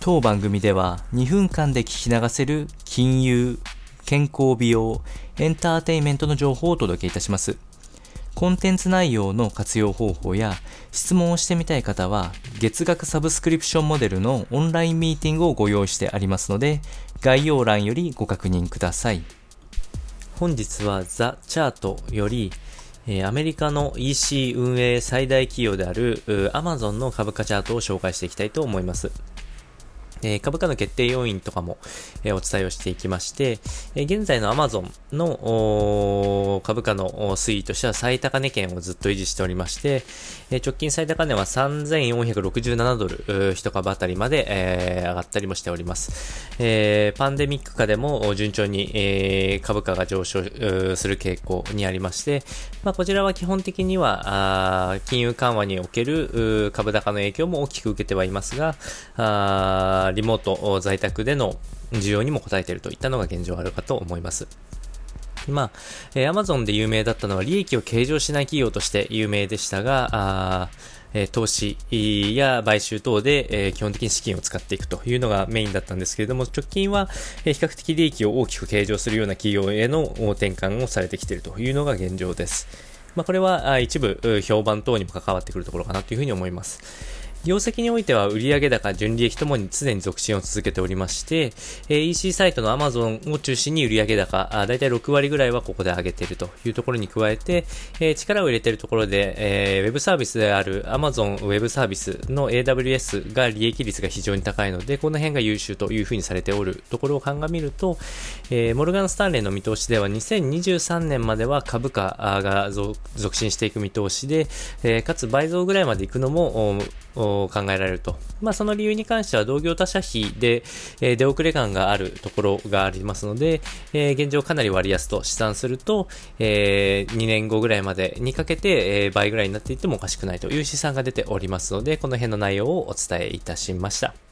当番組では2分間で聞き流せる金融、健康美容、エンターテインメントの情報をお届けいたします。コンテンツ内容の活用方法や質問をしてみたい方は月額サブスクリプションモデルのオンラインミーティングをご用意してありますので概要欄よりご確認ください。本日はザ・チャートよりアメリカの EC 運営最大企業である Amazon の株価チャートを紹介していきたいと思います。えー、株価の決定要因とかも、えー、お伝えをしていきまして、えー、現在の Amazon の株価の推移としては最高値圏をずっと維持しておりまして、え直近最高値は3467ドル1株当たりまで、え上がったりもしております。えパンデミック下でも順調に、え株価が上昇する傾向にありまして、まあ、こちらは基本的にはあ金融緩和における株高の影響も大きく受けてはいますが、あリモート在宅での需要にも応えているといったのが現状あるかと思います。まあ、えー、Amazon で有名だったのは利益を計上しない企業として有名でしたが、あえ、投資や買収等で、え、基本的に資金を使っていくというのがメインだったんですけれども、直近は、え、比較的利益を大きく計上するような企業への転換をされてきているというのが現状です。まあ、これは一部評判等にも関わってくるところかなというふうに思います。業績においては売上高、純利益ともに常に続伸を続けておりまして、EC サイトの Amazon を中心に売上高、だいたい6割ぐらいはここで上げているというところに加えて、力を入れているところで、ウェブサービスである Amazon ウェブサービスの AWS が利益率が非常に高いので、この辺が優秀というふうにされておるところを鑑みると、モルガン・スタンレーの見通しでは2023年までは株価が続伸していく見通しで、かつ倍増ぐらいまでいくのも考えられると。まあ、その理由に関しては同業他社比で、えー、出遅れ感があるところがありますので、えー、現状かなり割安と試算すると、えー、2年後ぐらいまでにかけて、え倍ぐらいになっていってもおかしくないという試算が出ておりますので、この辺の内容をお伝えいたしました。